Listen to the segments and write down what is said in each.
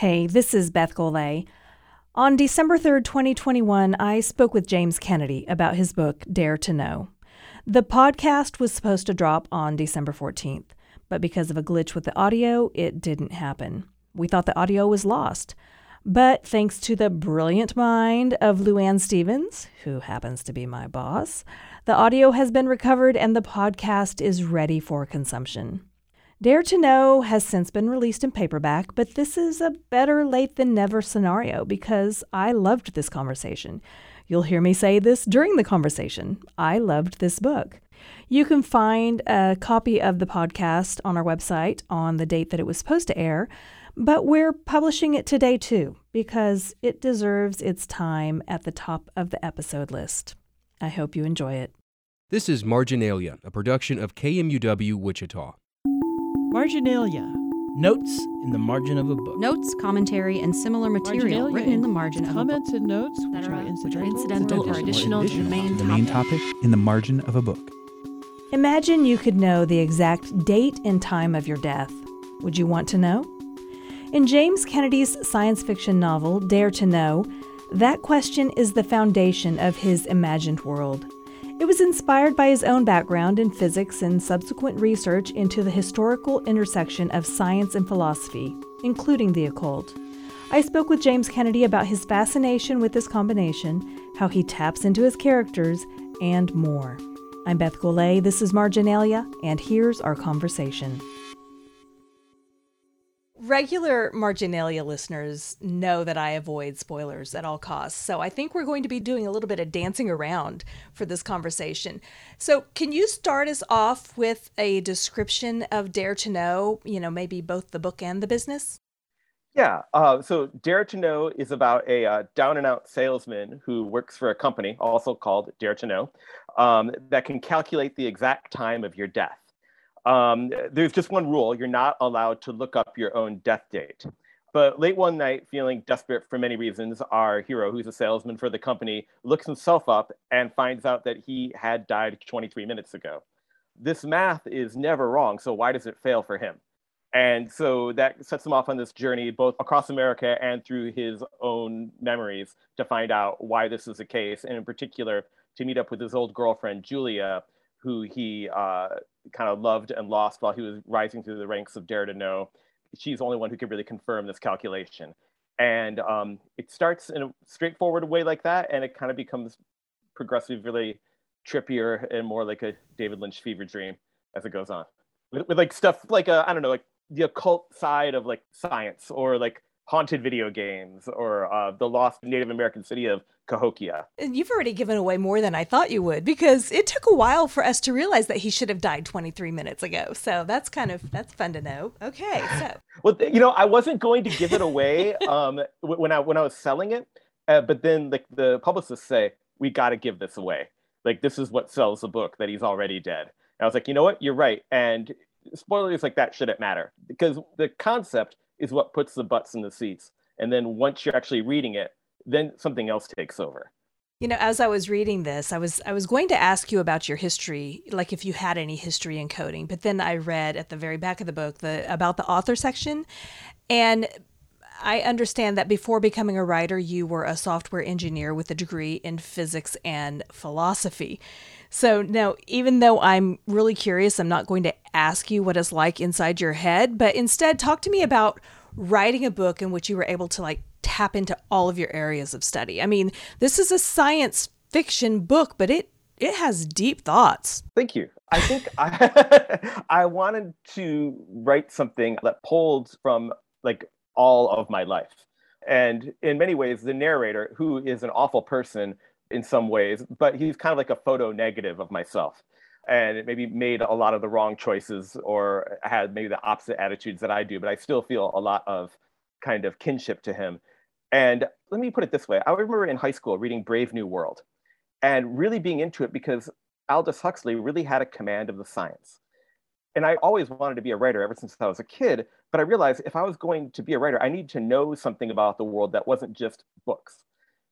Hey, this is Beth Golay. On December 3rd, 2021, I spoke with James Kennedy about his book, Dare to Know. The podcast was supposed to drop on December 14th, but because of a glitch with the audio, it didn't happen. We thought the audio was lost. But thanks to the brilliant mind of Luann Stevens, who happens to be my boss, the audio has been recovered and the podcast is ready for consumption. Dare to Know has since been released in paperback, but this is a better late than never scenario because I loved this conversation. You'll hear me say this during the conversation. I loved this book. You can find a copy of the podcast on our website on the date that it was supposed to air, but we're publishing it today too because it deserves its time at the top of the episode list. I hope you enjoy it. This is Marginalia, a production of KMUW Wichita. Marginalia. Notes in the margin of a book. Notes, commentary, and similar material written in the margin of a book. Comments and notes which that are are- which are incidental, incidental or additional to the main the main topic in the margin of a book. Imagine you could know the exact date and time of your death. Would you want to know? In James Kennedy's science fiction novel, Dare to Know, that question is the foundation of his imagined world. It was inspired by his own background in physics and subsequent research into the historical intersection of science and philosophy, including the occult. I spoke with James Kennedy about his fascination with this combination, how he taps into his characters, and more. I'm Beth Golay, this is Marginalia, and here's our conversation. Regular Marginalia listeners know that I avoid spoilers at all costs, so I think we're going to be doing a little bit of dancing around for this conversation. So, can you start us off with a description of Dare to Know, you know, maybe both the book and the business? Yeah. Uh, so Dare to Know is about a uh, down and out salesman who works for a company, also called Dare to Know, um, that can calculate the exact time of your death. Um, there's just one rule you're not allowed to look up your own death date. But late one night, feeling desperate for many reasons, our hero, who's a salesman for the company, looks himself up and finds out that he had died 23 minutes ago. This math is never wrong, so why does it fail for him? And so that sets him off on this journey, both across America and through his own memories, to find out why this is the case, and in particular, to meet up with his old girlfriend, Julia, who he uh, kind of loved and lost while he was rising through the ranks of Dare to Know. She's the only one who could really confirm this calculation. And um, it starts in a straightforward way like that, and it kind of becomes progressively really trippier and more like a David Lynch fever dream as it goes on. With, with like stuff like, uh, I don't know, like the occult side of like science or like haunted video games or uh, the lost Native American city of Cahokia. And You've already given away more than I thought you would because it took a while for us to realize that he should have died 23 minutes ago. So that's kind of that's fun to know. Okay, so Well, you know, I wasn't going to give it away um, when I when I was selling it, uh, but then like the publicists say we got to give this away. Like this is what sells the book that he's already dead. And I was like, you know what, you're right. And spoilers like that shouldn't matter because the concept is what puts the butts in the seats. And then once you're actually reading it, then something else takes over. You know, as I was reading this, I was I was going to ask you about your history, like if you had any history in coding, but then I read at the very back of the book the about the author section and I understand that before becoming a writer, you were a software engineer with a degree in physics and philosophy. So now, even though I'm really curious, I'm not going to ask you what it's like inside your head, but instead talk to me about writing a book in which you were able to like tap into all of your areas of study. I mean, this is a science fiction book, but it it has deep thoughts. Thank you. I think I I wanted to write something that pulled from like all of my life. And in many ways, the narrator, who is an awful person in some ways, but he's kind of like a photo negative of myself. And it maybe made a lot of the wrong choices or had maybe the opposite attitudes that I do, but I still feel a lot of kind of kinship to him. And let me put it this way I remember in high school reading Brave New World and really being into it because Aldous Huxley really had a command of the science. And I always wanted to be a writer ever since I was a kid, but I realized if I was going to be a writer, I need to know something about the world that wasn't just books.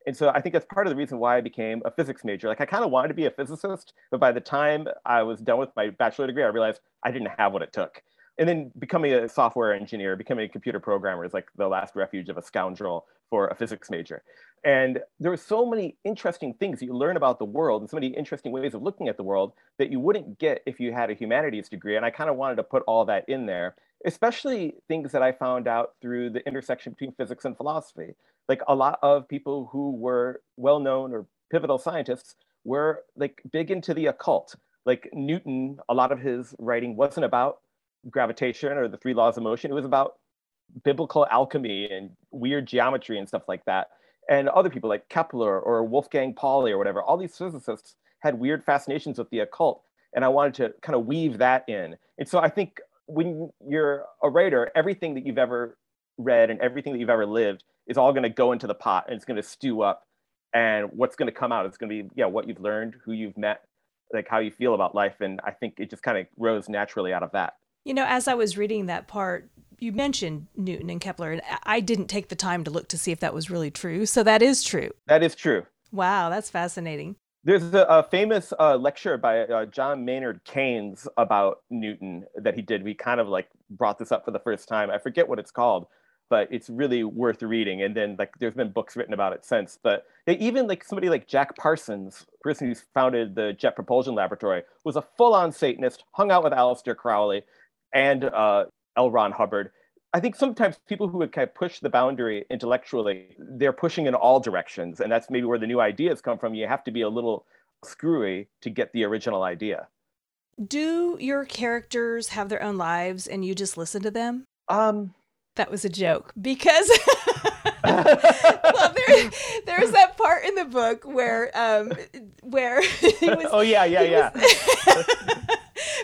And so I think that's part of the reason why I became a physics major. Like I kind of wanted to be a physicist, but by the time I was done with my bachelor degree, I realized I didn't have what it took. and then becoming a software engineer, becoming a computer programmer is like the last refuge of a scoundrel for a physics major. And there are so many interesting things you learn about the world and so many interesting ways of looking at the world that you wouldn't get if you had a humanities degree. And I kind of wanted to put all that in there, especially things that I found out through the intersection between physics and philosophy. Like a lot of people who were well known or pivotal scientists were like big into the occult. Like Newton, a lot of his writing wasn't about gravitation or the three laws of motion. It was about biblical alchemy and weird geometry and stuff like that. And other people like Kepler or Wolfgang Pauli or whatever, all these physicists had weird fascinations with the occult. And I wanted to kind of weave that in. And so I think when you're a writer, everything that you've ever read and everything that you've ever lived is all going to go into the pot and it's going to stew up. And what's going to come out is going to be, yeah, what you've learned, who you've met, like how you feel about life. And I think it just kind of rose naturally out of that. You know, as I was reading that part, you mentioned Newton and Kepler, and I didn't take the time to look to see if that was really true. So that is true. That is true. Wow, that's fascinating. There's a, a famous uh, lecture by uh, John Maynard Keynes about Newton that he did. We kind of like brought this up for the first time. I forget what it's called, but it's really worth reading. And then like there's been books written about it since. But even like somebody like Jack Parsons, person who's founded the Jet Propulsion Laboratory, was a full-on Satanist, hung out with Aleister Crowley, and uh, L. Ron Hubbard. I think sometimes people who would kind of push the boundary intellectually, they're pushing in all directions. And that's maybe where the new ideas come from. You have to be a little screwy to get the original idea. Do your characters have their own lives and you just listen to them? Um, that was a joke because well there there's that part in the book where um where was, oh yeah yeah yeah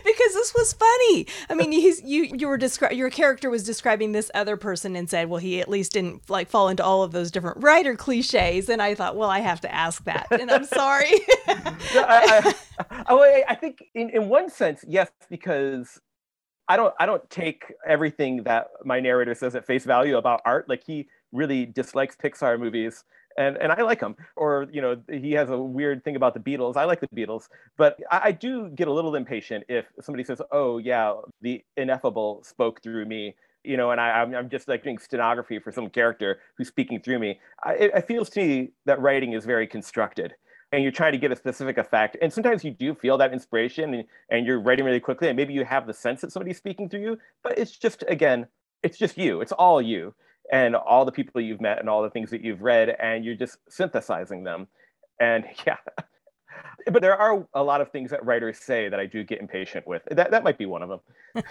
because this was funny. I mean, he's you you were describing your character was describing this other person and said, well, he at least didn't like fall into all of those different writer cliches. And I thought, well, I have to ask that, and I'm sorry. I, I, I, I think in, in one sense, yes, because I don't I don't take everything that my narrator says at face value about art. Like he really dislikes Pixar movies and and I like him. Or you know, he has a weird thing about the Beatles. I like the Beatles, but I, I do get a little impatient if somebody says, "Oh yeah, the ineffable spoke through me." You know, and I, I'm, I'm just like doing stenography for some character who's speaking through me. I, it, it feels to me that writing is very constructed and you're trying to get a specific effect. And sometimes you do feel that inspiration and, and you're writing really quickly, and maybe you have the sense that somebody's speaking through you, but it's just, again, it's just you. It's all you and all the people you've met and all the things that you've read, and you're just synthesizing them. And yeah, but there are a lot of things that writers say that I do get impatient with. That that might be one of them.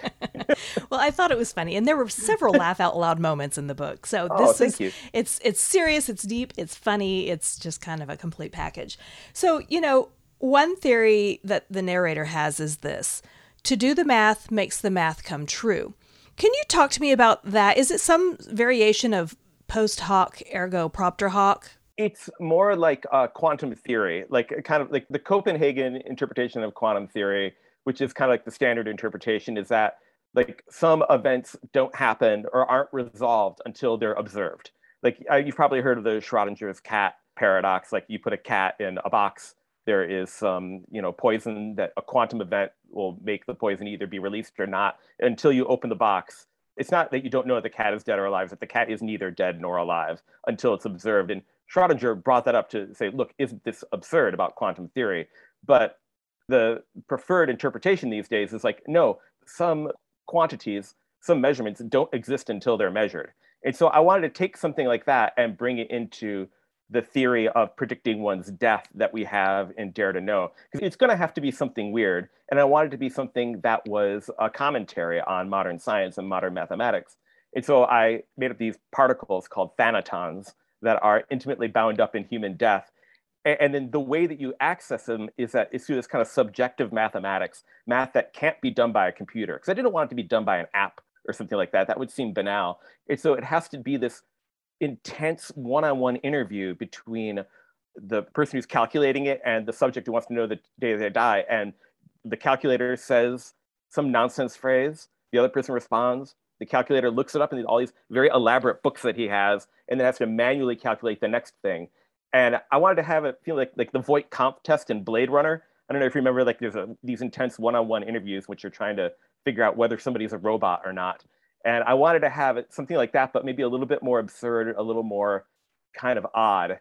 well, I thought it was funny, and there were several laugh out loud moments in the book. So oh, this oh, is you. it's it's serious, it's deep, it's funny, it's just kind of a complete package. So you know, one theory that the narrator has is this: to do the math makes the math come true. Can you talk to me about that? Is it some variation of post hoc ergo propter hoc? It's more like a quantum theory, like kind of like the Copenhagen interpretation of quantum theory, which is kind of like the standard interpretation, is that like some events don't happen or aren't resolved until they're observed. Like uh, you've probably heard of the Schrodinger's cat paradox. Like you put a cat in a box there is some you know poison that a quantum event will make the poison either be released or not until you open the box. It's not that you don't know if the cat is dead or alive that the cat is neither dead nor alive until it's observed. And schrodinger brought that up to say look isn't this absurd about quantum theory? But the preferred interpretation these days is like no some quantities some measurements don't exist until they're measured. And so i wanted to take something like that and bring it into the theory of predicting one's death that we have in Dare to Know. Because it's going to have to be something weird. And I wanted to be something that was a commentary on modern science and modern mathematics. And so I made up these particles called thanatons that are intimately bound up in human death. And then the way that you access them is that it's through this kind of subjective mathematics, math that can't be done by a computer. Because I didn't want it to be done by an app or something like that. That would seem banal. And so it has to be this intense one-on-one interview between the person who's calculating it and the subject who wants to know the day they die. And the calculator says some nonsense phrase. The other person responds. The calculator looks it up in all these very elaborate books that he has, and then has to manually calculate the next thing. And I wanted to have it feel like like the Voight-Kampff test in Blade Runner. I don't know if you remember, like there's a, these intense one-on-one interviews which you're trying to figure out whether somebody's a robot or not. And I wanted to have it, something like that, but maybe a little bit more absurd, a little more kind of odd.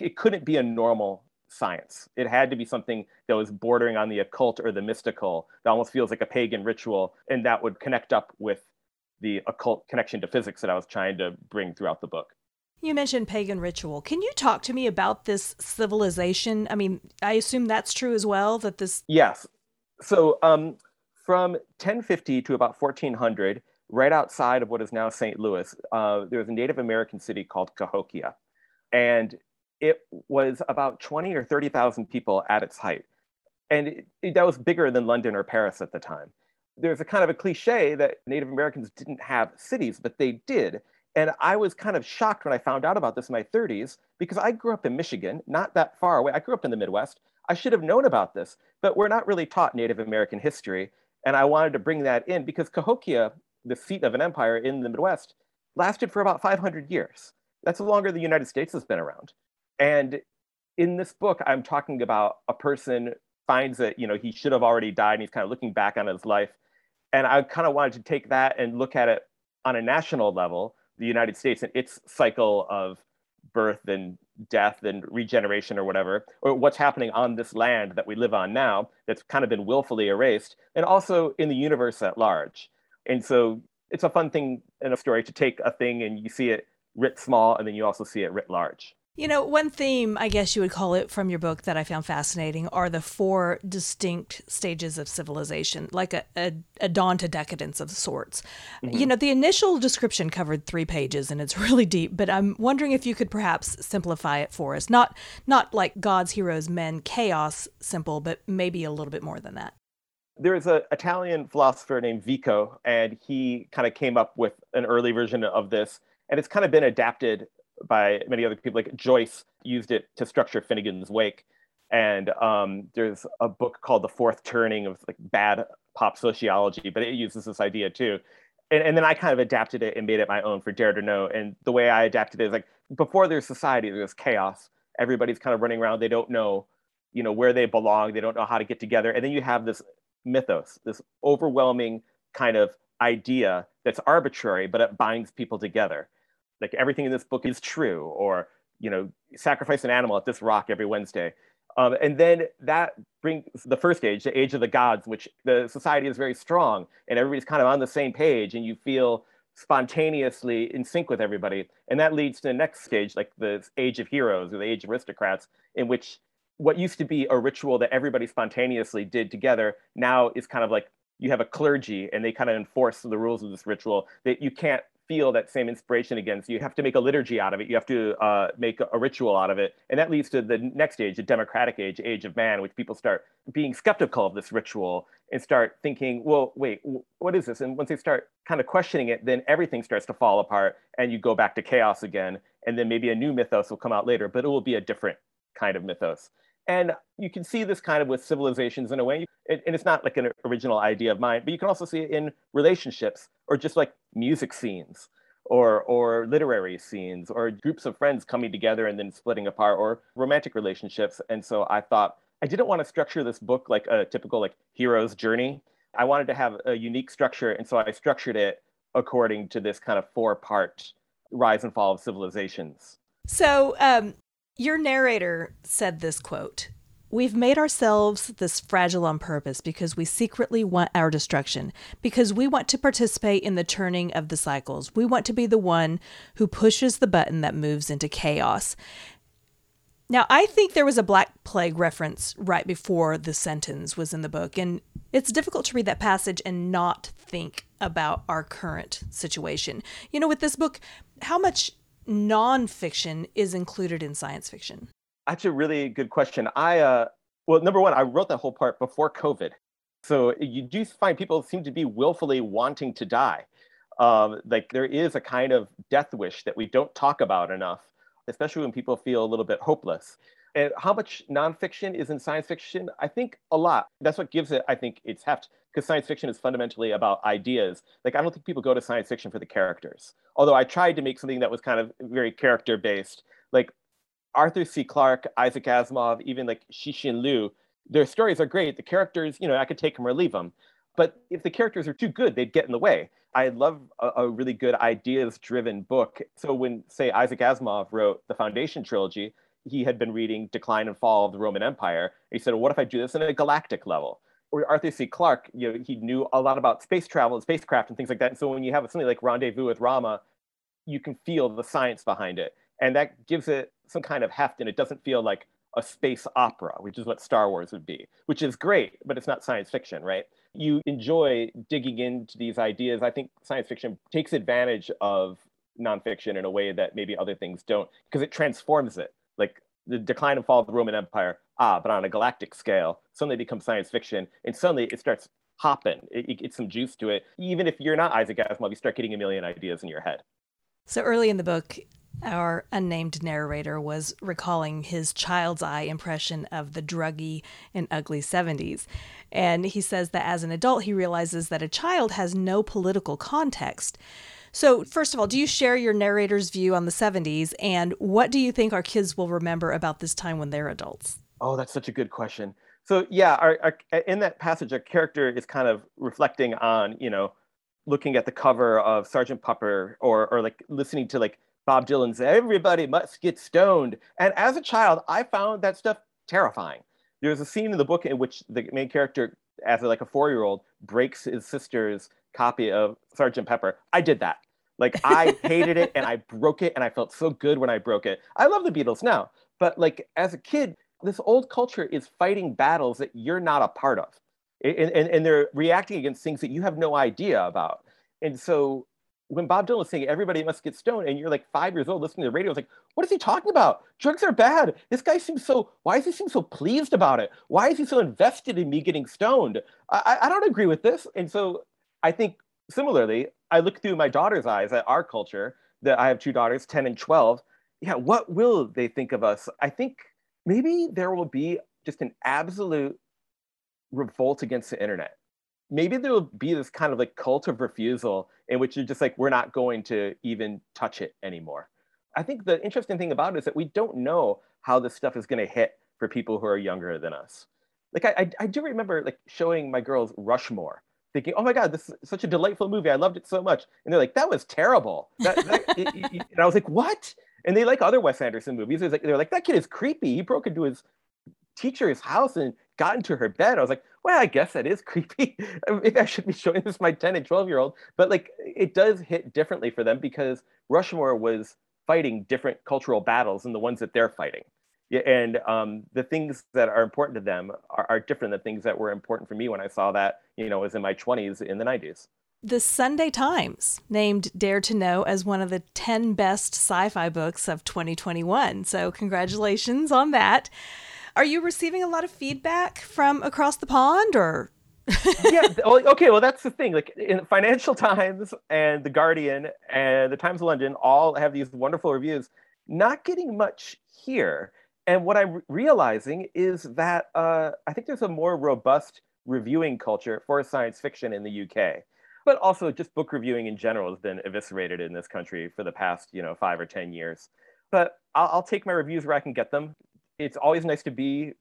It couldn't be a normal science. It had to be something that was bordering on the occult or the mystical that almost feels like a pagan ritual, and that would connect up with the occult connection to physics that I was trying to bring throughout the book. You mentioned pagan ritual. Can you talk to me about this civilization? I mean, I assume that's true as well, that this. Yes. So um, from 1050 to about 1400, right outside of what is now St. Louis, uh, there was a Native American city called Cahokia. And it was about 20 or 30,000 people at its height. And it, it, that was bigger than London or Paris at the time. There's a kind of a cliche that Native Americans didn't have cities, but they did. And I was kind of shocked when I found out about this in my 30s because I grew up in Michigan, not that far away. I grew up in the Midwest. I should have known about this, but we're not really taught Native American history. And I wanted to bring that in because Cahokia, the seat of an empire in the Midwest, lasted for about 500 years. That's longer the United States has been around. And in this book, I'm talking about a person finds that you know he should have already died, and he's kind of looking back on his life. And I kind of wanted to take that and look at it on a national level, the United States and its cycle of birth and death and regeneration or whatever, or what's happening on this land that we live on now that's kind of been willfully erased, and also in the universe at large. And so it's a fun thing in a story to take a thing and you see it writ small, and then you also see it writ large. You know, one theme, I guess you would call it from your book that I found fascinating are the four distinct stages of civilization, like a, a, a dawn to decadence of sorts. Mm-hmm. You know, the initial description covered three pages and it's really deep, but I'm wondering if you could perhaps simplify it for us. Not not like God's heroes, men, chaos simple, but maybe a little bit more than that. There's an Italian philosopher named Vico, and he kind of came up with an early version of this. And it's kind of been adapted by many other people. Like Joyce used it to structure Finnegans Wake. And um, there's a book called The Fourth Turning of like bad pop sociology, but it uses this idea too. And, and then I kind of adapted it and made it my own for Dare to Know. And the way I adapted it is like before there's society, there's chaos. Everybody's kind of running around. They don't know, you know, where they belong. They don't know how to get together. And then you have this mythos, this overwhelming kind of idea that's arbitrary, but it binds people together. Like everything in this book is true or you know sacrifice an animal at this rock every wednesday. Um, and then that brings the first age the age of the gods which the society is very strong and everybody's kind of on the same page and you feel spontaneously in sync with everybody. And that leads to the next stage like the age of heroes or the age of aristocrats in which what used to be a ritual that everybody spontaneously did together now is kind of like you have a clergy and they kind of enforce the rules of this ritual that you can't feel that same inspiration again. So you have to make a liturgy out of it. You have to uh, make a ritual out of it. And that leads to the next age, the democratic age, age of man, which people start being skeptical of this ritual and start thinking, well, wait, what is this? And once they start kind of questioning it, then everything starts to fall apart and you go back to chaos again. And then maybe a new mythos will come out later, but it will be a different kind of mythos. And you can see this kind of with civilizations in a way. And it's not like an original idea of mine, but you can also see it in relationships or just like music scenes or or literary scenes or groups of friends coming together and then splitting apart or romantic relationships. And so I thought I didn't want to structure this book like a typical like hero's journey. I wanted to have a unique structure, and so I structured it according to this kind of four part rise and fall of civilizations. So um, your narrator said this quote We've made ourselves this fragile on purpose because we secretly want our destruction, because we want to participate in the turning of the cycles. We want to be the one who pushes the button that moves into chaos. Now, I think there was a Black Plague reference right before the sentence was in the book, and it's difficult to read that passage and not think about our current situation. You know, with this book, how much nonfiction is included in science fiction? That's a really good question. I, uh, well, number one, I wrote that whole part before COVID. So you do find people seem to be willfully wanting to die. Um, like there is a kind of death wish that we don't talk about enough, especially when people feel a little bit hopeless. And how much nonfiction is in science fiction? I think a lot. That's what gives it, I think, its heft because science fiction is fundamentally about ideas. Like I don't think people go to science fiction for the characters. Although I tried to make something that was kind of very character based. Like Arthur C. Clarke, Isaac Asimov, even like Cixin Liu, their stories are great. The characters, you know, I could take them or leave them. But if the characters are too good, they'd get in the way. I love a, a really good ideas driven book. So when, say, Isaac Asimov wrote the Foundation trilogy, he had been reading Decline and Fall of the Roman Empire. He said, well, what if I do this in a galactic level? Arthur C. Clarke, you know, he knew a lot about space travel and spacecraft and things like that. And so when you have something like Rendezvous with Rama, you can feel the science behind it. And that gives it some kind of heft and it doesn't feel like a space opera, which is what Star Wars would be, which is great, but it's not science fiction, right? You enjoy digging into these ideas. I think science fiction takes advantage of nonfiction in a way that maybe other things don't, because it transforms it. Like the decline and fall of the Roman Empire, ah, but on a galactic scale, suddenly becomes science fiction, and suddenly it starts hopping. It, it gets some juice to it. Even if you're not Isaac Asimov, you start getting a million ideas in your head. So early in the book, our unnamed narrator was recalling his child's eye impression of the druggy and ugly 70s. And he says that as an adult, he realizes that a child has no political context. So, first of all, do you share your narrator's view on the 70s? And what do you think our kids will remember about this time when they're adults? Oh, that's such a good question. So, yeah, our, our, uh, in that passage, our character is kind of reflecting on, you know, looking at the cover of Sergeant Pepper or, or like listening to like Bob Dylan's Everybody Must Get Stoned. And as a child, I found that stuff terrifying. There's a scene in the book in which the main character, as a, like a four year old, breaks his sister's copy of Sergeant Pepper. I did that. Like I hated it and I broke it and I felt so good when I broke it. I love the Beatles now, but like as a kid, this old culture is fighting battles that you're not a part of. And, and, and they're reacting against things that you have no idea about. And so when Bob Dylan was saying everybody must get stoned, and you're like five years old listening to the radio, it's like, what is he talking about? Drugs are bad. This guy seems so. Why does he seem so pleased about it? Why is he so invested in me getting stoned? I, I don't agree with this. And so I think similarly, I look through my daughter's eyes at our culture. That I have two daughters, ten and twelve. Yeah, what will they think of us? I think maybe there will be just an absolute revolt against the internet. Maybe there will be this kind of like cult of refusal in which you're just like we're not going to even touch it anymore. I think the interesting thing about it is that we don't know how this stuff is going to hit for people who are younger than us. Like I, I, I do remember like showing my girls rushmore thinking oh my god this is such a delightful movie. I loved it so much. And they're like that was terrible. That, that, it, it, and i was like what and they like other wes anderson movies like, they're like that kid is creepy he broke into his teacher's house and got into her bed. I was like, well, I guess that is creepy. Maybe I should be showing this my 10 and 12 year old. But like, it does hit differently for them because Rushmore was fighting different cultural battles than the ones that they're fighting. And um, the things that are important to them are, are different than things that were important for me when I saw that, you know, was in my 20s in the 90s. The Sunday Times named Dare to Know as one of the 10 best sci fi books of 2021. So, congratulations on that. Are you receiving a lot of feedback from across the pond or? yeah. Okay. Well, that's the thing. Like in Financial Times and the Guardian and the Times of London all have these wonderful reviews. Not getting much here. And what I'm realizing is that uh, I think there's a more robust reviewing culture for science fiction in the UK. But also, just book reviewing in general has been eviscerated in this country for the past, you know, five or ten years. But I'll, I'll take my reviews where I can get them it's always nice to be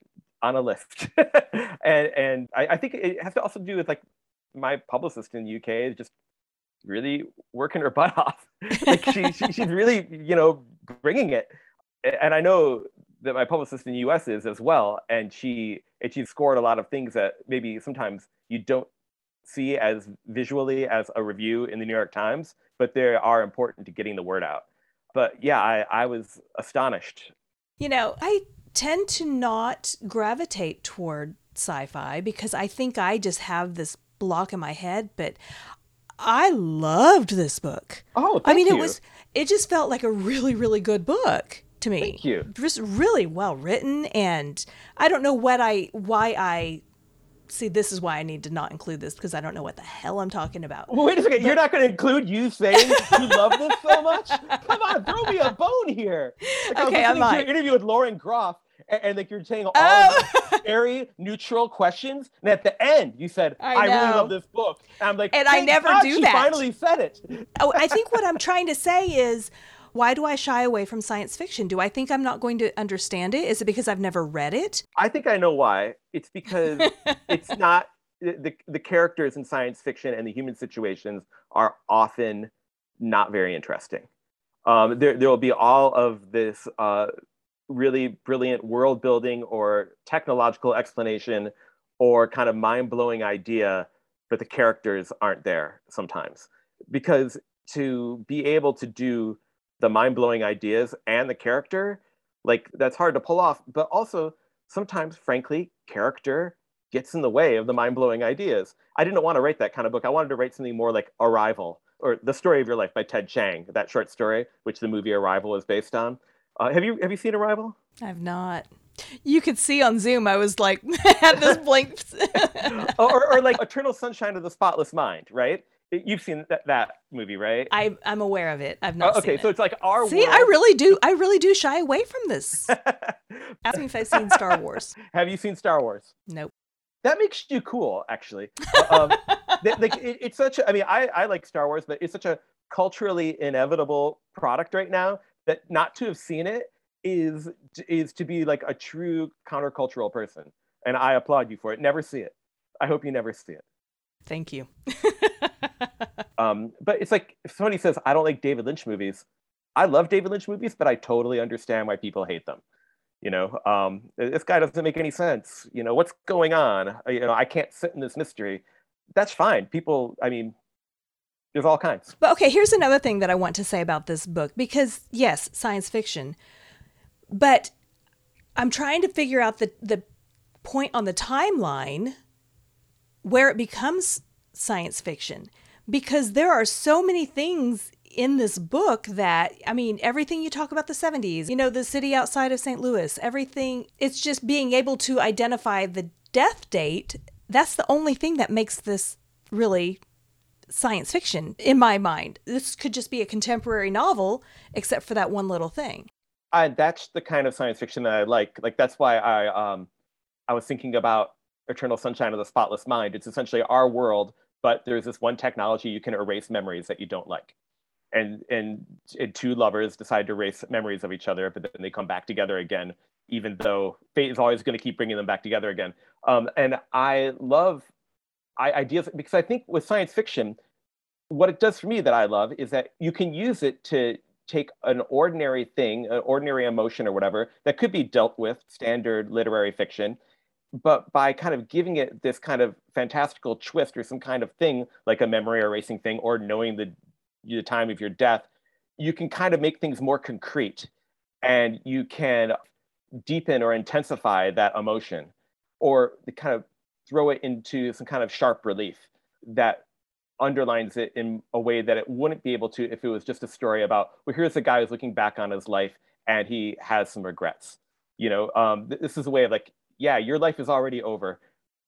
on a list. and and I, I, think it has to also do with like my publicist in the UK is just really working her butt off. like she, she, she's really, you know, bringing it. And I know that my publicist in the US is as well. And she and she scored a lot of things that maybe sometimes you don't see as visually as a review in the New York Times, but they are important to getting the word out. But yeah, I, I was astonished. You know, I tend to not gravitate toward sci-fi because I think I just have this block in my head, but I loved this book. Oh, I mean, you. it was it just felt like a really really good book to me. Thank you. Just really well written and I don't know what I why I see this is why I need to not include this because I don't know what the hell I'm talking about. Wait a second, but... you're not going to include you saying you love this so much? Come on, throw me a bone here. Like, okay, I am to your interview with Lauren Groff, and, and like you're saying all oh. very neutral questions, and at the end you said, "I, I really love this book." And I'm like, and I never God, do she that. Finally said it. oh, I think what I'm trying to say is why do I shy away from science fiction? Do I think I'm not going to understand it? Is it because I've never read it? I think I know why. It's because it's not the, the characters in science fiction and the human situations are often not very interesting. Um, there, there will be all of this uh, really brilliant world building or technological explanation or kind of mind blowing idea, but the characters aren't there sometimes. Because to be able to do the mind blowing ideas and the character, like that's hard to pull off. But also, sometimes, frankly, character gets in the way of the mind blowing ideas. I didn't want to write that kind of book. I wanted to write something more like Arrival or The Story of Your Life by Ted Chiang, that short story, which the movie Arrival is based on. Uh, have you have you seen Arrival? I've not. You could see on Zoom, I was like, had this blank. or, or like Eternal Sunshine of the Spotless Mind, right? You've seen that, that movie, right? I, I'm aware of it. I've not. Oh, okay, so it. it's like our. See, world... I really do. I really do shy away from this. Ask me if I've seen Star Wars. Have you seen Star Wars? Nope. That makes you cool, actually. um, like it, it's such. A, I mean, I I like Star Wars, but it's such a culturally inevitable product right now that not to have seen it is is to be like a true countercultural person, and I applaud you for it. Never see it. I hope you never see it. Thank you. um, but it's like if somebody says I don't like David Lynch movies, I love David Lynch movies, but I totally understand why people hate them. You know, um, this guy doesn't make any sense. You know, what's going on? You know, I can't sit in this mystery. That's fine. People, I mean, there's all kinds. But okay, here's another thing that I want to say about this book because yes, science fiction, but I'm trying to figure out the the point on the timeline where it becomes science fiction because there are so many things in this book that I mean everything you talk about the 70s, you know, the city outside of St. Louis, everything it's just being able to identify the death date. That's the only thing that makes this really science fiction in my mind. This could just be a contemporary novel except for that one little thing. I, that's the kind of science fiction that I like. Like that's why I um I was thinking about Eternal Sunshine of the Spotless Mind. It's essentially our world, but there's this one technology you can erase memories that you don't like. And, and and two lovers decide to erase memories of each other, but then they come back together again, even though fate is always going to keep bringing them back together again. Um, and I love ideas because I think with science fiction, what it does for me that I love is that you can use it to take an ordinary thing, an ordinary emotion or whatever that could be dealt with standard literary fiction, but by kind of giving it this kind of fantastical twist or some kind of thing like a memory erasing thing or knowing the, the time of your death, you can kind of make things more concrete and you can deepen or intensify that emotion or kind of throw it into some kind of sharp relief that underlines it in a way that it wouldn't be able to if it was just a story about well here's a guy who's looking back on his life and he has some regrets. You know um, this is a way of like yeah your life is already over.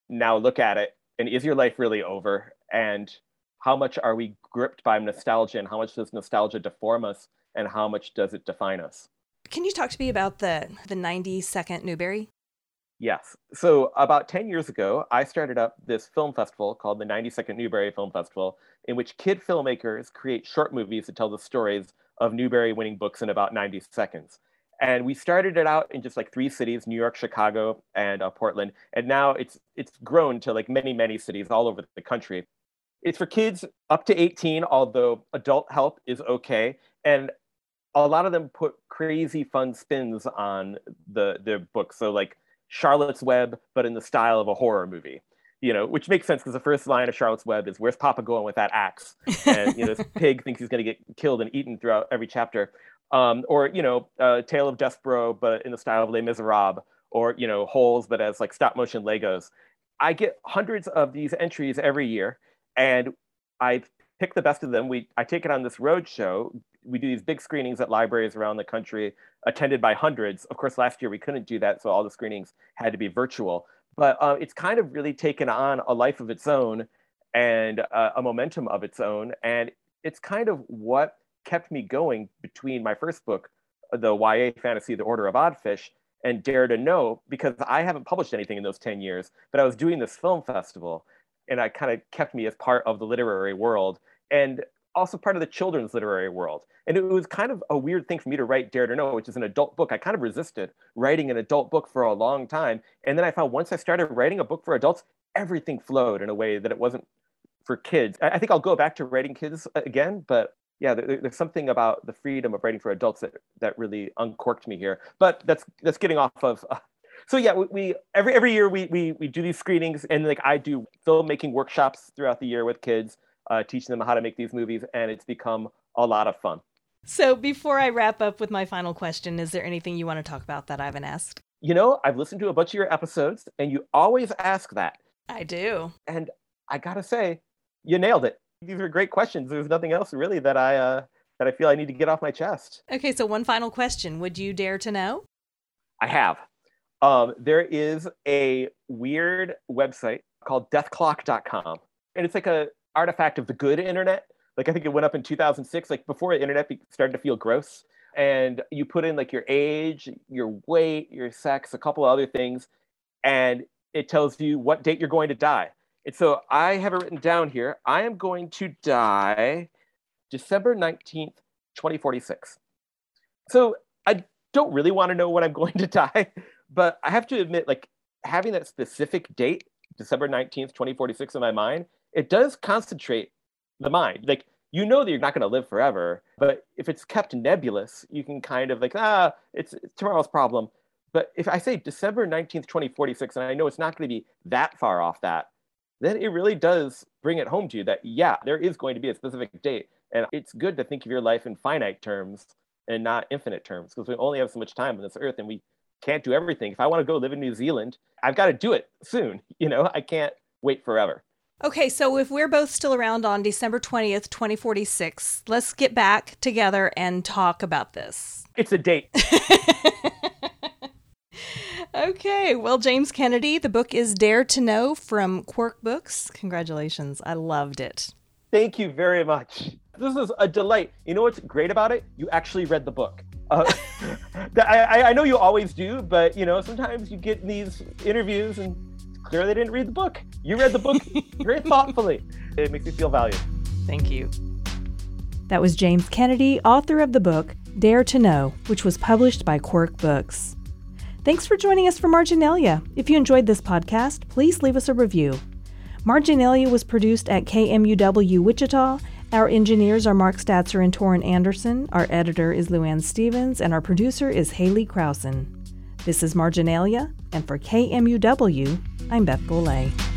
Now look at it. And is your life really over? And how much are we gripped by nostalgia? And how much does nostalgia deform us? And how much does it define us? Can you talk to me about the the 90 second newbery Yes. So about 10 years ago, I started up this film festival called the 90-Second Newbery Film Festival, in which kid filmmakers create short movies to tell the stories of Newbery winning books in about 90 seconds. And we started it out in just like three cities, New York, Chicago, and uh, Portland. And now it's it's grown to like many, many cities all over the country. It's for kids up to 18, although adult help is okay. And a lot of them put crazy fun spins on the the book. So like Charlotte's Web, but in the style of a horror movie. You know, which makes sense because the first line of Charlotte's Web is "Where's Papa going with that axe?" And you know, this pig thinks he's going to get killed and eaten throughout every chapter. Um, or you know, uh, Tale of Despereaux, but in the style of Les Miserables. Or you know, Holes, but as like stop motion Legos. I get hundreds of these entries every year, and I pick the best of them. We I take it on this road show. We do these big screenings at libraries around the country, attended by hundreds. Of course, last year we couldn't do that, so all the screenings had to be virtual. But uh, it's kind of really taken on a life of its own and uh, a momentum of its own, and it's kind of what kept me going between my first book, the YA fantasy, The Order of Oddfish, and Dare to Know, because I haven't published anything in those 10 years, but I was doing this film festival and I kind of kept me as part of the literary world and also part of the children's literary world. And it was kind of a weird thing for me to write Dare to Know, which is an adult book. I kind of resisted writing an adult book for a long time. And then I found once I started writing a book for adults, everything flowed in a way that it wasn't for kids. I, think I'll go back to writing kids again, but yeah, there, there's something about the freedom of writing for adults that that really uncorked me here. But that's that's getting off of. Uh, so yeah, we, we, every every year we, we we do these screenings, and like I do filmmaking workshops throughout the year with kids, uh, teaching them how to make these movies, and it's become a lot of fun. So before I wrap up with my final question, is there anything you want to talk about that I haven't asked? You know, I've listened to a bunch of your episodes, and you always ask that. I do, and I gotta say, you nailed it. These are great questions. There's nothing else really that I uh, that I feel I need to get off my chest. Okay, so one final question: Would you dare to know? I have. Um, there is a weird website called deathclock.com, and it's like a artifact of the good internet. Like I think it went up in 2006, like before the internet started to feel gross. And you put in like your age, your weight, your sex, a couple of other things, and it tells you what date you're going to die. And so I have it written down here. I am going to die December 19th, 2046. So I don't really want to know when I'm going to die, but I have to admit, like having that specific date, December 19th, 2046 in my mind, it does concentrate the mind. Like you know that you're not going to live forever, but if it's kept nebulous, you can kind of like, ah, it's, it's tomorrow's problem. But if I say December 19th, 2046, and I know it's not going to be that far off that, then it really does bring it home to you that, yeah, there is going to be a specific date. And it's good to think of your life in finite terms and not infinite terms because we only have so much time on this earth and we can't do everything. If I want to go live in New Zealand, I've got to do it soon. You know, I can't wait forever. Okay, so if we're both still around on December 20th, 2046, let's get back together and talk about this. It's a date. Okay, well, James Kennedy, the book is Dare to Know from Quirk Books. Congratulations. I loved it. Thank you very much. This is a delight. You know what's great about it? You actually read the book. Uh, I, I know you always do, but you know sometimes you get in these interviews and clearly they didn't read the book. You read the book very thoughtfully. It makes me feel valued. Thank you. That was James Kennedy, author of the book Dare to Know, which was published by Quirk Books. Thanks for joining us for Marginalia. If you enjoyed this podcast, please leave us a review. Marginalia was produced at KMUW Wichita. Our engineers are Mark Statzer and Torin Anderson. Our editor is Luann Stevens, and our producer is Haley Krausen. This is Marginalia, and for KMUW, I'm Beth Golay.